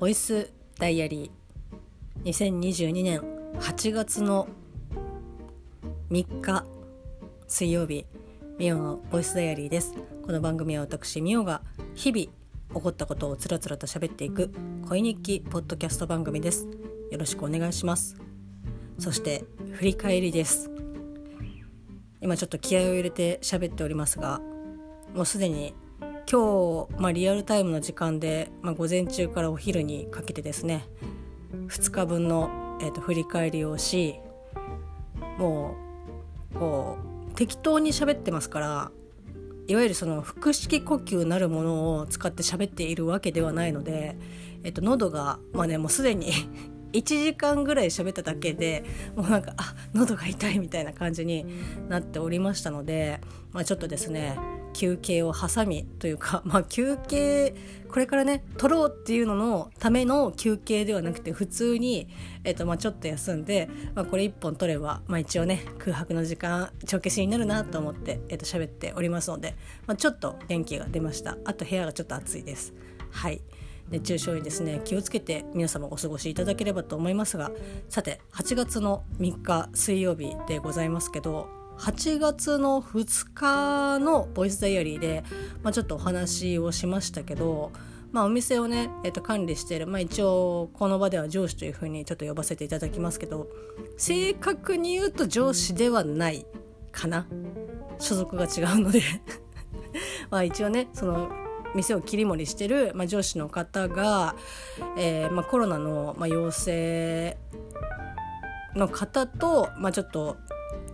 ボイスダイアリー2022年8月の3日水曜日ミオのボイスダイアリーです。この番組は私ミオが日々起こったことをつらつらと喋っていく恋日記ポッドキャスト番組です。よろしくお願いします。そして振り返りです。今ちょっと気合を入れて喋っておりますがもうすでに今日、まあ、リアルタイムの時間で、まあ、午前中からお昼にかけてですね2日分の、えーと、振り返りをしもうこう適当に喋ってますからいわゆるその腹式呼吸なるものを使って喋っているわけではないので、えっと、喉が、まあね、もうすでに 1時間ぐらい喋っただけでもうなんかあ喉が痛いみたいな感じになっておりましたので、まあ、ちょっとですね休憩を挟みというか、まあ、休憩これからね取ろうっていうののための休憩ではなくて普通に、えーとまあ、ちょっと休んで、まあ、これ1本取れば、まあ、一応ね空白の時間帳消しになるなと思って、えー、と喋っておりますので、まあ、ちょっと元気が出ました。あと部屋がちょっと暑いです。はい。熱中症にですね気をつけて皆様お過ごしいただければと思いますがさて8月の3日水曜日でございますけど8月の2日のボイスダイアリーで、まあ、ちょっとお話をしましたけど、まあ、お店をね、えー、と管理している、まあ、一応この場では上司というふうにちょっと呼ばせていただきますけど正確に言うと上司ではないかな。所属が違うので。まあ一応ねその店を切り盛りしてる、まあ、上司の方が、えーまあ、コロナの、まあ、陽性の方と、まあ、ちょっと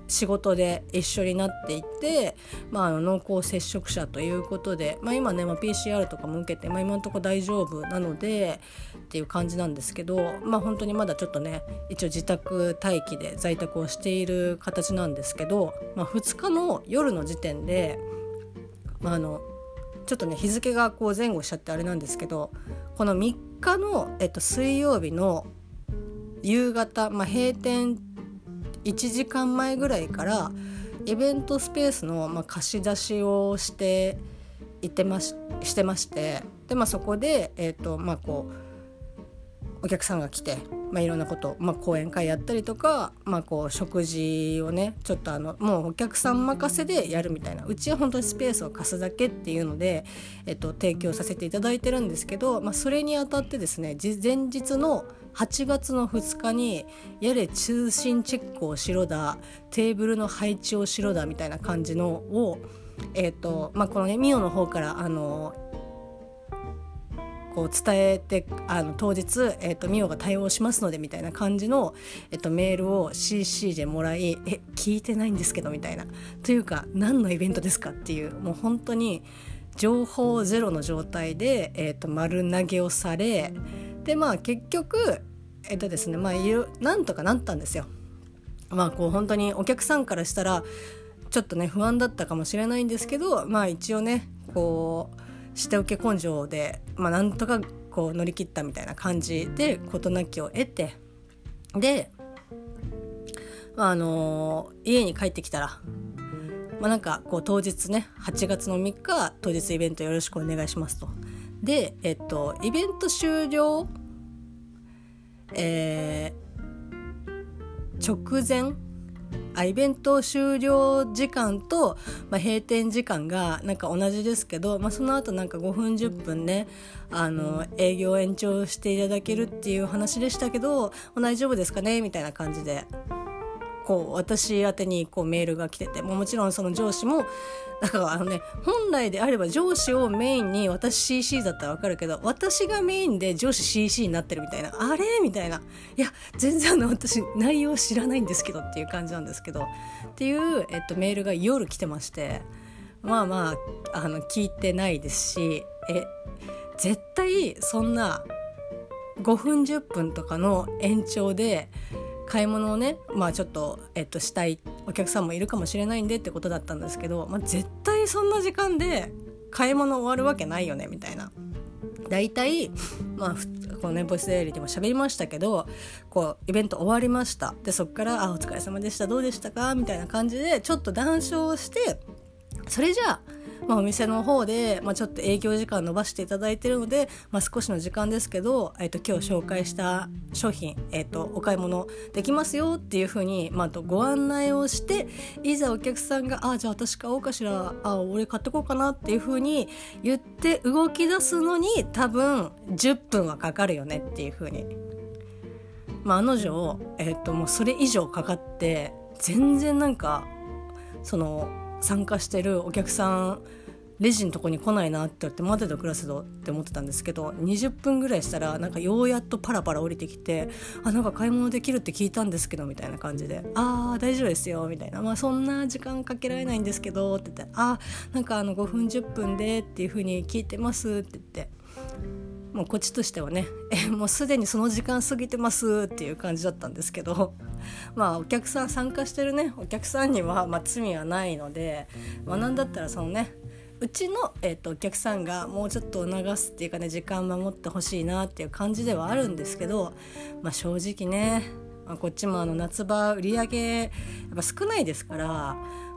仕事で一緒になっていて、まあ、あの濃厚接触者ということで、まあ、今ね、まあ、PCR とかも受けて、まあ、今のところ大丈夫なのでっていう感じなんですけど、まあ、本当にまだちょっとね一応自宅待機で在宅をしている形なんですけど、まあ、2日の夜の時点で、まあ、あのちょっとね日付がこう前後しちゃってあれなんですけどこの3日の、えっと、水曜日の夕方、まあ、閉店1時間前ぐらいからイベントスペースの、まあ、貸し出しをしていてまししてましてで、まあ、そこで、えーとまあ、こうお客さんが来て、まあ、いろんなこと、まあ、講演会やったりとか、まあ、こう食事をねちょっとあのもうお客さん任せでやるみたいなうちは本当にスペースを貸すだけっていうので、えっと、提供させていただいてるんですけど、まあ、それにあたってですね前日の8月の2日にやれ通信チェックをしろだテーブルの配置をしろだみたいな感じのを、えーとまあ、このねミオの方からあのこう伝えてあの当日、えーと、ミオが対応しますのでみたいな感じの、えーと、メールを CC でもらいえ聞いてないんですけどみたいなというか何のイベントですかっていうもう本当に情報ゼロの状態で、えーと丸投げをされでまあ結局えっとですねまあなんとかなったんですよ。まあこう本当にお客さんからしたらちょっとね不安だったかもしれないんですけどまあ一応ねこう下請け根性で、まあ、なんとかこう乗り切ったみたいな感じで事なきを得てで、まあ、あの、家に帰ってきたら、まあ、なんかこう当日ね8月の3日当日イベントよろしくお願いしますと。で、えっと、イベント終了、えー、直前あイベント終了時間と、まあ、閉店時間がなんか同じですけど、まあ、その後なんか5分10分ねあの営業延長していただけるっていう話でしたけど大丈夫ですかね？みたいな感じで。こう私宛にこうメールが来ててももちろんその上司もだからあのね本来であれば上司をメインに私 CC だったら分かるけど私がメインで上司 CC になってるみたいなあれみたいな。いや全然あの私内容知らないんですけどっていう感じなんですけどっていう、えっと、メールが夜来てましてまあまああの聞いてないですしえ絶対そんな5分10分とかの延長で買い物をねまあちょっと、えっと、したいお客さんもいるかもしれないんでってことだったんですけど、まあ、絶対そんな時間で買い物終わるわけないよねみたいな。大体、まあ、このねボイスデイリーでも喋りましたけどこうイベント終わりましたでそっから「あお疲れ様でしたどうでしたか?」みたいな感じでちょっと談笑してそれじゃあまあ、お店の方で、まあ、ちょっと営業時間延ばしていただいてるので、まあ、少しの時間ですけど、えー、と今日紹介した商品、えー、とお買い物できますよっていうふうに、まあ、とご案内をしていざお客さんが「あじゃあ私買おうかしらあ俺買ってこうかな」っていうふうに言って動き出すのに多分10分はかかるよねっていうふうに。まあ、案の定、えー、ともうそれ以上かかって全然なんかその参加してるお客さんレジのとこに来ないなって言って待てど暮らせどって思ってたんですけど20分ぐらいしたらなんかようやっとパラパラ降りてきて「あなんか買い物できるって聞いたんですけど」みたいな感じで「ああ大丈夫ですよ」みたいな「まあそんな時間かけられないんですけど」って言って「あなんかあの5分10分で」っていう風に聞いてますって言ってもうこっちとしてはねえもうすでにその時間過ぎてますっていう感じだったんですけど まあお客さん参加してるねお客さんにはま罪はないので、まあ、なんだったらそのねうちの、えーと、お客さんがもうちょっと促すっていうかね時間守ってほしいなっていう感じではあるんですけど、まあ、正直ね、まあ、こっちもあの夏場売り上げやっぱ少ないですから、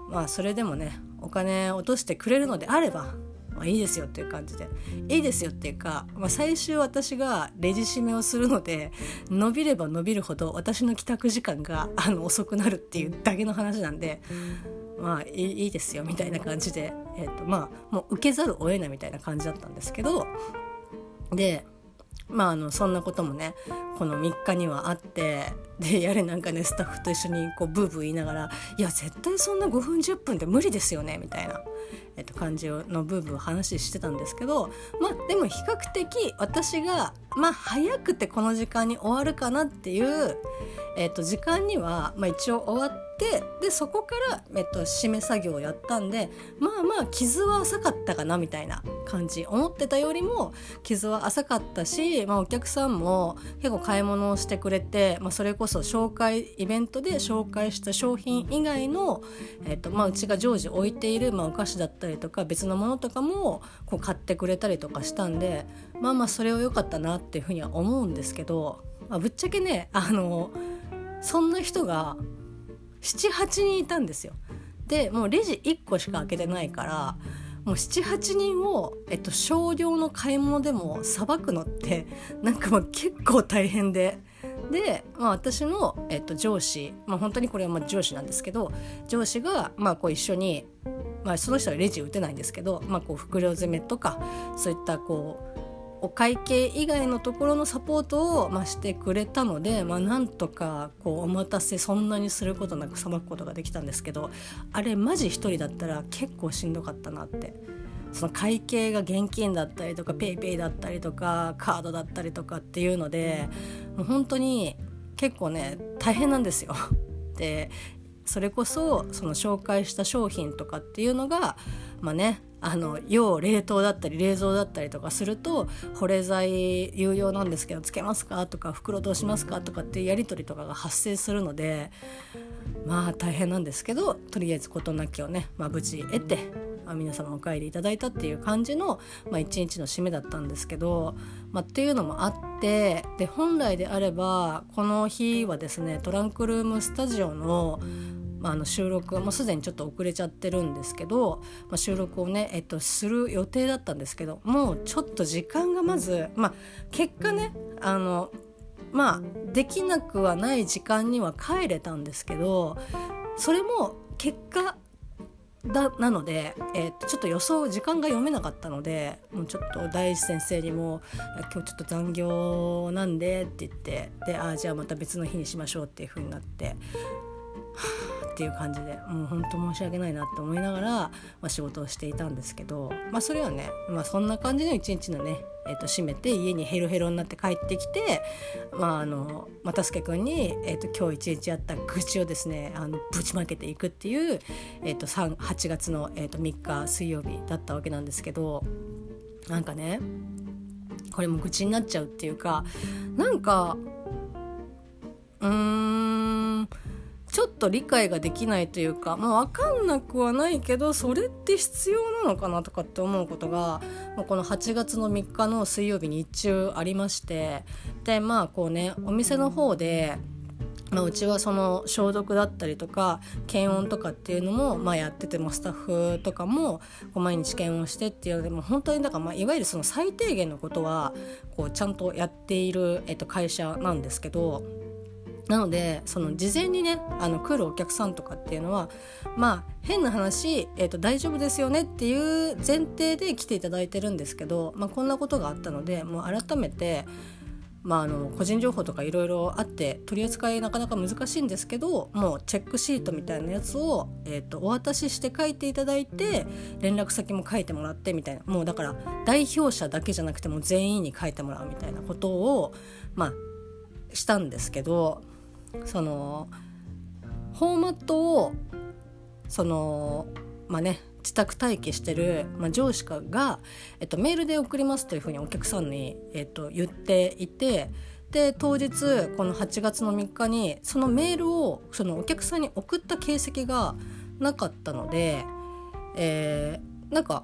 まあ、それでもねお金落としてくれるのであればまあ、いいですよっていう感じで。いいですよっていうか、まあ、最終私がレジ締めをするので伸びれば伸びるほど私の帰宅時間があの遅くなるっていうだけの話なんでまあいいですよみたいな感じで、えーとまあ、もう受けざるを得ないみたいな感じだったんですけどでまああのそんなこともねこの3日にはあってでやれなんかねスタッフと一緒にこうブーブー言いながら「いや絶対そんな5分10分で無理ですよね」みたいな、えっと、感じのブーブー話してたんですけどまあでも比較的私がまあ早くてこの時間に終わるかなっていう、えっと、時間には、まあ、一応終わって。てでそこから、えっと、締め作業をやったんでまあまあ傷は浅かったかなみたいな感じ思ってたよりも傷は浅かったし、まあ、お客さんも結構買い物をしてくれて、まあ、それこそ紹介イベントで紹介した商品以外の、えっとまあ、うちが常時置いている、まあ、お菓子だったりとか別のものとかもこう買ってくれたりとかしたんでまあまあそれは良かったなっていうふうには思うんですけど、まあ、ぶっちゃけねあのそんな人が78人いたんですよ。でもうレジ1個しか開けてないからもう78人を、えっと、少量の買い物でもさばくのってなんかもう結構大変で。で、まあ、私の、えっと、上司、まあ、本当にこれはまあ上司なんですけど上司が、まあ、こう一緒に、まあ、その人はレジ打てないんですけど、まあ、こう袋詰めとかそういったこうお会計以外のところのサポートを、まあ、してくれたので、まあ、なんとかこうお待たせそんなにすることなくさばくことができたんですけどあれマジ1人だったら結構しんどかったなってその会計が現金だったりとか PayPay だったりとかカードだったりとかっていうのでもう本当に結構ね大変なんですよ。でそれこそその紹介した商品とかっていうのがまあねあの要冷凍だったり冷蔵だったりとかすると保冷剤有用なんですけどつけますかとか袋どうしますかとかっていうやり取りとかが発生するのでまあ大変なんですけどとりあえず事なきをね、まあ、無事得て、まあ、皆様お帰りいただいたっていう感じの、まあ、一日の締めだったんですけど、まあ、っていうのもあってで本来であればこの日はですねトランクルームスタジオのまあ、あの収録はもうすでにちょっと遅れちゃってるんですけど、まあ、収録をね、えっと、する予定だったんですけどもうちょっと時間がまず、まあ、結果ねあのまあできなくはない時間には帰れたんですけどそれも結果だなので、えー、ちょっと予想時間が読めなかったのでもうちょっと大師先生にも「今日ちょっと残業なんで」って言ってで「あじゃあまた別の日にしましょう」っていう風になってっていう感じでもう本当申し訳ないなって思いながら、まあ、仕事をしていたんですけど、まあ、それはね、まあ、そんな感じの一日のねえー、と閉めて家にヘロヘロになって帰ってきて、まああの又助君に、えーと、今日一日あった愚痴をですねあのぶちまけていくっていう、えーと、8月の、えーと、3日水曜日だったわけなんですけどなんかねこれも愚痴になっちゃうっていうかなんかうーんちょっと理解ができないというか、まあ、分かんなくはないけどそれって必要なのかなとかって思うことが、まあ、この8月の3日の水曜日日中ありましてでまあこうねお店の方でまあ、うちはその消毒だったりとか検温とかっていうのも、まあ、やっててもスタッフとかも毎日検温してっていうのでも本当にだからまあいわゆるその最低限のことはこうちゃんとやっている、えっと、会社なんですけどなのでその事前にねあの来るお客さんとかっていうのはまあ変な話、えーと、大丈夫ですよねっていう前提で来ていただいてるんですけど、まあ、こんなことがあったのでもう改めてまあ、あの個人情報とかいろいろあって取り扱いなかなか難しいんですけどもうチェックシートみたいなやつを、えーと、お渡しして書いていただいて連絡先も書いてもらってみたいな。もうだから代表者だけじゃなくても全員に書いてもらうみたいなことを、まあ、したんですけどそのフォーマットをそのまあね自宅待機してる、まあ、上司かが、えっと、メールで送りますというふうにお客さんに、えっと、言っていてで当日この8月の3日にそのメールをそのお客さんに送った形跡がなかったので、えー、なんか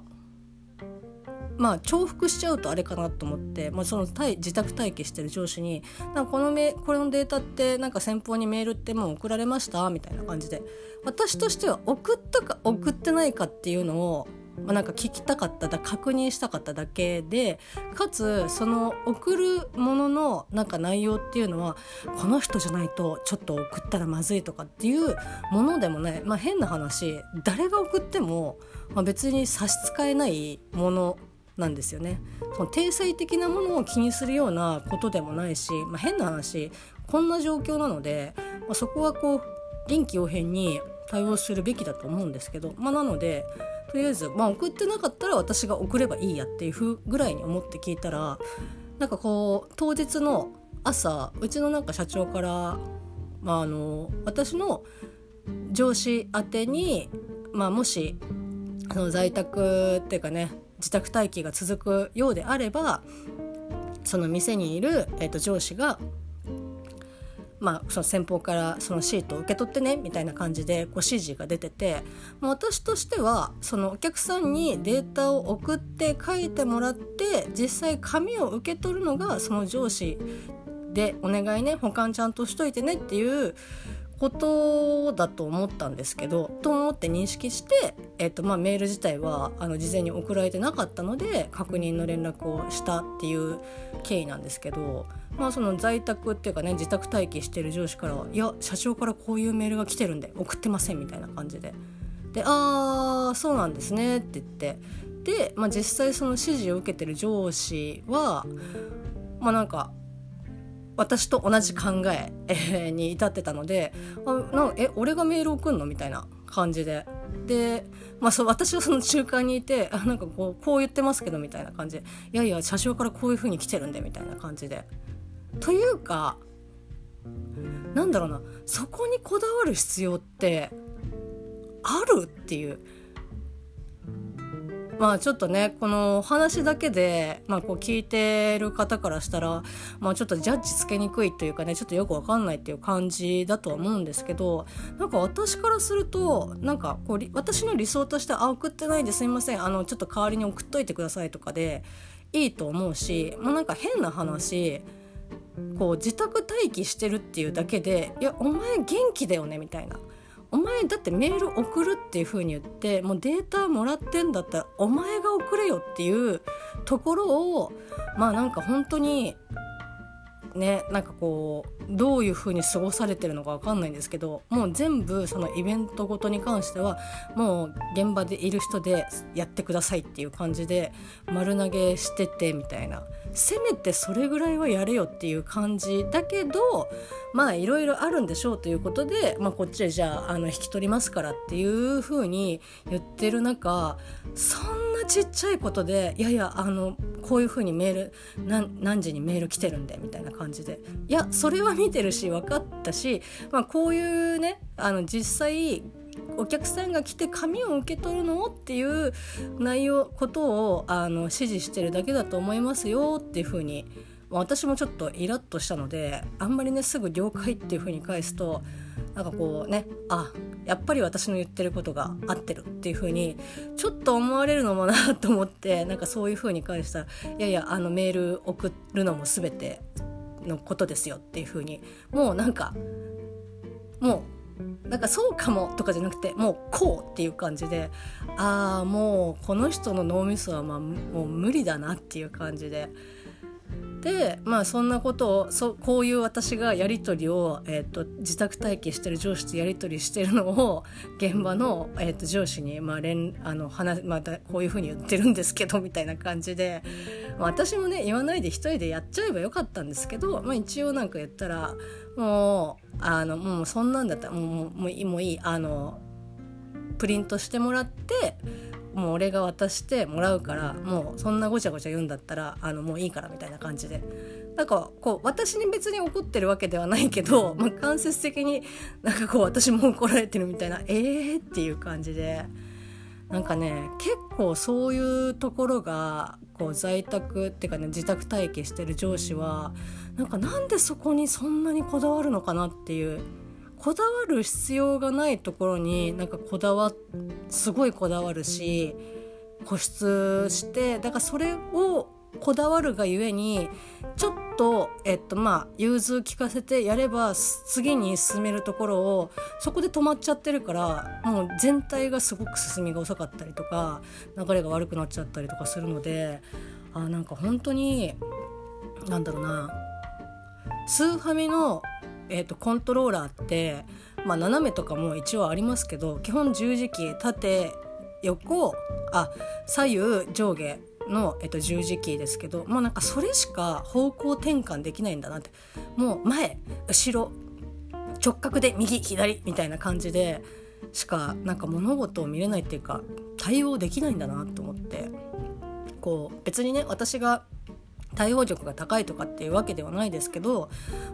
まあ重複しちゃうとあれかなと思って、まあ、その自宅待機してる上司に「なんかこのメこれのデータってなんか先方にメールってもう送られました?」みたいな感じで私としては送ったか送ってないかっていうのをまあ、なんか聞きたかっただ確認したかっただけでかつその送るもののなんか内容っていうのはこの人じゃないとちょっと送ったらまずいとかっていうものでもない、まあ、変な話誰が送っても、まあ、別に差し支えないものなんですよね。その定性的なものを気にするようなことでもないし、まあ、変な話こんな状況なので、まあ、そこはこう臨機応変に対応するべきだと思うんですけど、まあ、なのでとりあえず、まあ、送ってなかったら私が送ればいいやっていうふうぐらいに思って聞いたらなんかこう当日の朝うちのなんか社長から、まあ、あの私の上司宛てに、まあ、もしあの在宅っていうかね自宅待機が続くようであればその店にいる、えー、と上司がまあ、その先方からそのシートを受け取ってねみたいな感じでこう指示が出てて私としてはそのお客さんにデータを送って書いてもらって実際紙を受け取るのがその上司でお願いね保管ちゃんとしといてねっていうことだと思ったんですけどと思って認識して、えーとまあ、メール自体はあの事前に送られてなかったので確認の連絡をしたっていう経緯なんですけど、まあ、その在宅っていうかね自宅待機してる上司から「いや社長からこういうメールが来てるんで送ってません」みたいな感じで。で「ああそうなんですね」って言ってで、まあ、実際その指示を受けてる上司はまあなんか私と同じ考ええに至ってたので「あなんえ俺がメール送んの?」みたいな感じで。で、まあ、そう私はその中間にいてあなんかこうこう言ってますけどみたいな感じで「いやいや車掌からこういう風に来てるんで」みたいな感じで。というかなんだろうなそこにこだわる必要ってあるっていうまあちょっとねこの話だけで、まあ、こう聞いてる方からしたら、まあ、ちょっとジャッジつけにくいというかねちょっとよくわかんないっていう感じだとは思うんですけどなんか私からするとなんかこう私の理想として「あ送ってないんですいませんあのちょっと代わりに送っといてください」とかでいいと思うし、まあ、なんか変な話こう自宅待機してるっていうだけで「いやお前元気だよね」みたいな。お前だってメール送るっていう風に言ってもうデータもらってんだったらお前が送れよっていうところをまあなんか本当にねなんかこうどういう風に過ごされてるのか分かんないんですけどもう全部そのイベントごとに関してはもう現場でいる人でやってくださいっていう感じで丸投げしててみたいな。せめてそれぐらいはやれよっていう感じだけどまあいろいろあるんでしょうということで、まあ、こっちでじゃああの引き取りますからっていう風に言ってる中そんなちっちゃいことでいやいやあのこういう風にメール何時にメール来てるんでみたいな感じ感じで。いやそれは見てるし分かったし、まあ、こういうねあの実際お客さんが来て紙を受け取るのっていう内容ことをあの指示してるだけだと思いますよっていうふうに私もちょっとイラッとしたのであんまりねすぐ了解っていうふうに返すとなんかこうねあやっぱり私の言ってることが合ってるっていうふうにちょっと思われるのもなと思ってなんかそういうふうに返したらいやいやあのメール送るのも全てのことですよっていうふうにもうなんかもうなんかそうかもとかじゃなくてもうこうっていう感じでああもうこの人の脳みそはまあもう無理だなっていう感じででまあそんなことをそこういう私がやり取りを、えーと、自宅待機してる上司とやり取りしてるのを現場の、えーと、上司に、まあ連あの話またこういうふうに言ってるんですけどみたいな感じで、まあ、私もね言わないで一人でやっちゃえばよかったんですけど、まあ、一応なんか言ったらもうあのもうそんなんだったらもうもうもういいあのプリントしてもらってもう俺が渡してもらうからもうそんなごちゃごちゃ言うんだったらあのもういいからみたいな感じで。なんかこう私に別に怒ってるわけではないけど、まあ、間接的になんかこう私も怒られてるみたいなえーっていう感じで。なんかね結構そういうところがこう在宅っていうかね自宅待機してる上司はなんかなんでそこにそんなにこだわるのかなっていうこだわる必要がないところになんかこだわすごいこだわるし固執してだからそれをこだわるがゆえにちょっと、えっとまあ、融通聞かせてやれば次に進めるところをそこで止まっちゃってるからもう全体がすごく進みが遅かったりとか流れが悪くなっちゃったりとかするのであなんか本当になんだろうなスーファミのえーと、コントローラーって、まあ、斜めとかも一応ありますけど基本十字キー縦横あ左右上下の、えっと、十字キーですけどもうなんかそれしか方向転換できないんだなって。もう前後ろ直角で右左みたいな感じでしかなんか物事を見れないっていうか対応できないんだなと思って。こう別にね私が対応力が高いとかっていうわけではないですけど、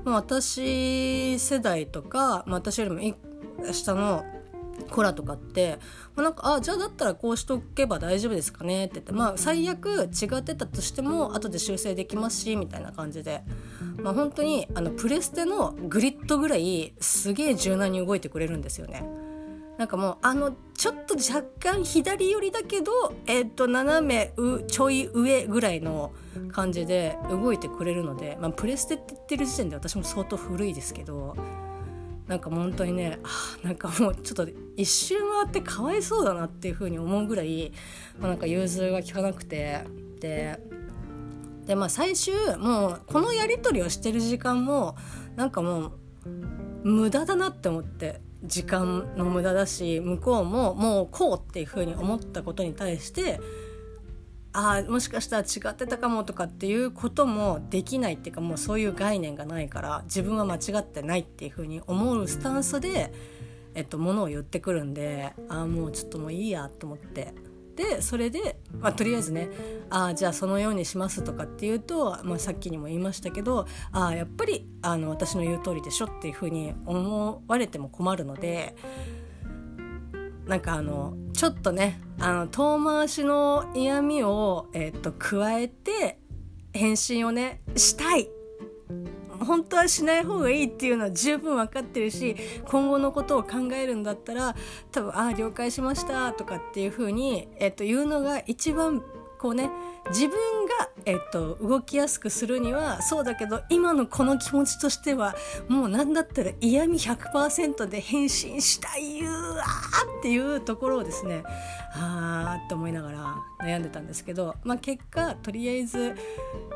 まあ、私世代とか、まあ、私よりも下の子らとかって、まあ、なんかあじゃあだったらこうしとけば大丈夫ですかねって言ってまあ最悪違ってたとしても後で修正できますしみたいな感じで、まあ、本当にあのプレステのグリッドぐらいすげえ柔軟に動いてくれるんですよね。なんかもうあのちょっと若干左寄りだけど、えー、と斜めうちょい上ぐらいの感じで動いてくれるので、まあ、プレステって言ってる時点で私も相当古いですけどなんか本当にねあなんかもうちょっと一周回ってかわいそうだなっていうふうに思うぐらい、まあ、なんか融通が利かなくてででまあ最終もうこのやり取りをしてる時間もなんかもう無駄だなって思って時間の無駄だし向こうももうこうっていうふうに思ったことに対してああもしかしたら違ってたかもとかっていうこともできないっていうかもうそういう概念がないから自分は間違ってないっていうふうに思うスタンスで、えっと、ものを言ってくるんでああもうちょっともういいやと思って。でそれで、まあ、とりあえずねあじゃあそのようにしますとかっていうと、まあ、さっきにも言いましたけどああやっぱりあの私の言う通りでしょっていうふうに思われても困るのでなんかあのちょっとねあの遠回しの嫌味を、えー、っと加えて返信をねしたい本当はしない方がいいっていうのは十分分かってるし今後のことを考えるんだったら多分「ああ了解しました」とかっていうふうに、えっと、言うのが一番こうね自分が、えっと、動きやすくするにはそうだけど今のこの気持ちとしてはもう何だったら嫌味100%で返信したいうわっていうところをですねあーって思いながら悩んでたんですけど、まあ、結果とりあえず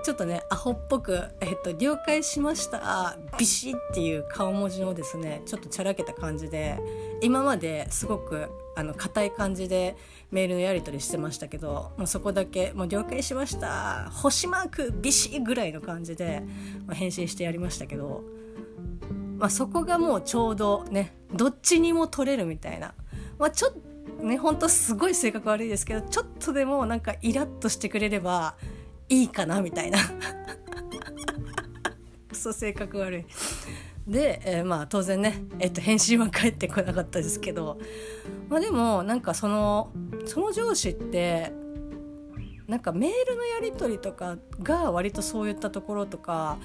ちょっとねアホっぽく「えっと、了解しました。ビシッ」っていう顔文字をですねちょっとちゃらけた感じで今まですごくあの硬い感じでメールのやり取りしてましたけどもうそこだけ「もう了解しました。星マークビシッ」ぐらいの感じで、まあ、返信してやりましたけど、まあ、そこがもうちょうどねどっちにも取れるみたいな、まあ、ちょっとねほんとすごい性格悪いですけどちょっとでもなんかイラッとしてくれればいいかなみたいな。クソ性格悪い。で、えー、まあ当然ね、えっと、返信は返ってこなかったですけど、まあ、でもなんかそのその上司ってなんかメールのやり取りとかが割とそういったところとか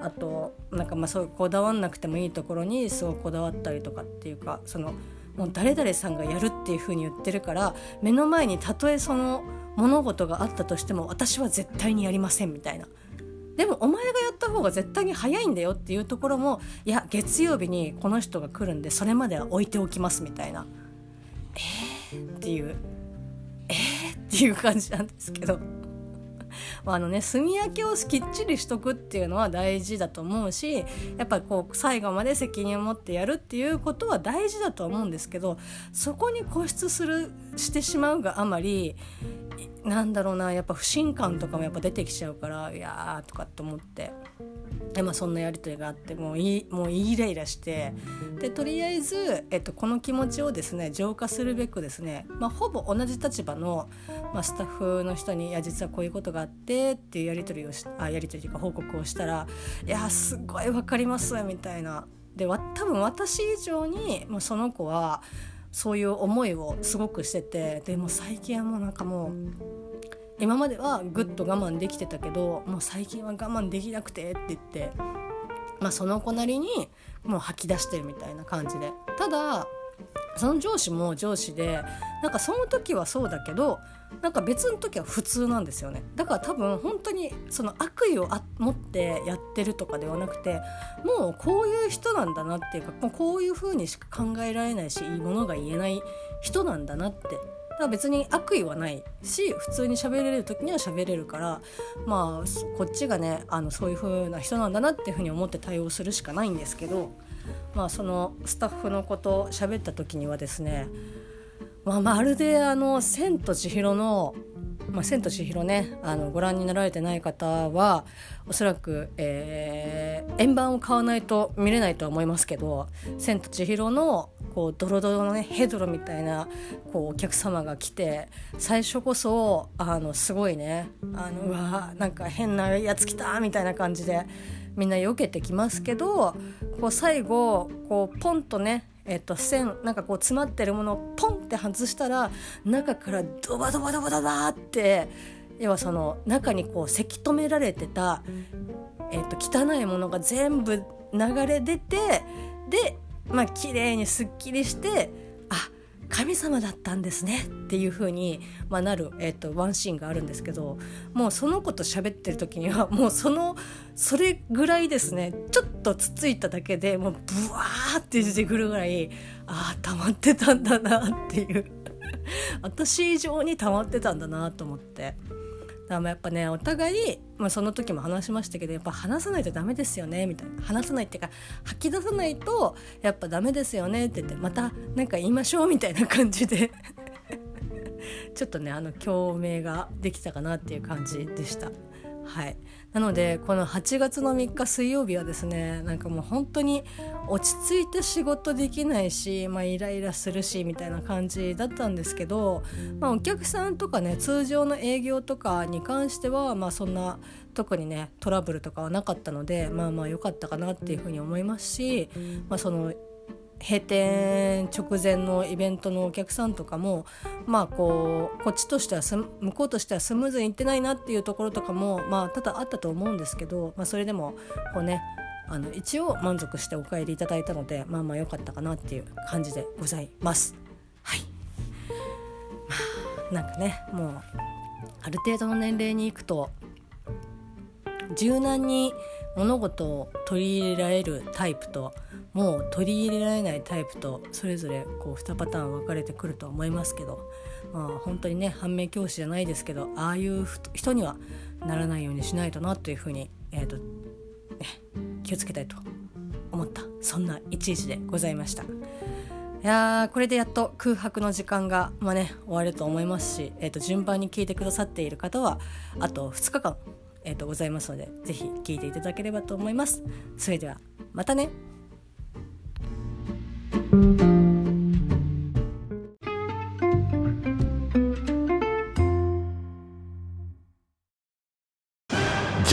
あとなんかまあそうこだわんなくてもいいところにすごいこだわったりとかっていうかそのもう誰々さんがやるっていうふうに言ってるから目の前にたとえその物事があったとしても私は絶対にやりませんみたいな。でもお前がやった方が絶対に早いんだよっていうところもいや月曜日にこの人が来るんでそれまでは置いておきますみたいなえーっていうえーっていう感じなんですけど。あのね炭焼きをきっちりしとくっていうのは大事だと思うしやっぱこう最後まで責任を持ってやるっていうことは大事だと思うんですけどそこに固執するしてしまうがあまりなんだろうなやっぱ不信感とかもやっぱ出てきちゃうからいやーとかって思ってでまあそんなやり取りがあってもういもうイライラしてでとりあえず、えっと、この気持ちをですね浄化するべくですね、まあ、ほぼ同じ立場の、まあ、スタッフの人に「いや実はこういうことがあって」っていうやり取りをしあやり取りというか報告をしたら「いやすごい分かります」みたいな。で多分私以上にもうその子はそういう思いをすごくしててでも最近はもうなんかもう今まではぐっと我慢できてたけどもう最近は我慢できなくてって言って、まあ、その子なりにもう吐き出してるみたいな感じで。ただその上司も上司でなんかその時はそうだけどなんか別の時は普通なんですよね。だから多分本当にその悪意を持ってやってるとかではなくてもうこういう人なんだなっていうかもうこういう風にしか考えられないしいいものが言えない人なんだなって。だから別に悪意はないし普通に喋れる時には喋れるからまあこっちがねあのそういう風な人なんだなっていうふうに思って対応するしかないんですけど、まあ、そのスタッフのこと喋った時にはですね、まあ、まるであの「千と千尋の」まあ、千と千尋ねあのご覧になられてない方はおそらく、えー、円盤を買わないと見れないとは思いますけど「千と千尋の」こうドロドロのねヘドロみたいなこうお客様が来て最初こそあのすごいねあのうわなんか変なやつ来たみたいな感じでみんな避けてきますけどこう最後こうポンとねえっと、線なんかこう詰まってるものをポンって外したら中からドバドバドバドバって要はその中にこうせき止められてた、えっと、汚いものが全部流れ出てでまあ綺麗にすっきりして神様だったんですねっていう風に、まあ、なる、えーと、ワンシーンがあるんですけどもうその子と喋ってる時には もうそのそれぐらいですねちょっとつついただけでもうブワーって出てくるぐらいああ溜まってたんだなっていう 私以上に溜まってたんだなと思って。だからやっぱねお互い、まあ、その時も話しましたけどやっぱ話さないとダメですよねみたいな。話さないっていうか吐き出さないとやっぱダメですよねって言ってまた何か言いましょうみたいな感じで。ちょっとねあの共鳴ができたかなっていう感じでした。はい。なのでこの8月の3日水曜日はですねなんかもう本当に落ち着いて仕事できないし、まあ、イライラするしみたいな感じだったんですけど、まあ、お客さんとかね通常の営業とかに関しては、まあ、そんな特にねトラブルとかはなかったのでまあまあ良かったかなっていうふうに思いますし、まあ、その閉店直前のイベントのお客さんとかもまあこうこっちとしては向こうとしてはスムーズにいってないなっていうところとかもまあ多々あったと思うんですけど、まあ、それでもこうねあの一応満足してお帰りいただいたのでまあまあ良かったかなっていう感じでございます。はい、なんかねもうある程度の年齢に行くと柔軟に物事を取り入れられるタイプともう取り入れられないタイプとそれぞれこう2パターン分かれてくると思いますけど、まあ、本当にね反面教師じゃないですけどああいう人にはならないようにしないとなというふうに、えーとね、気をつけたいと思ったそんな一日でございました。いやーこれでやっと空白の時間が、まあね、終わると思いますし、えー、と順番に聞いてくださっている方はあと2日間、えー、とございますので是非聞いていただければと思います。それではまたね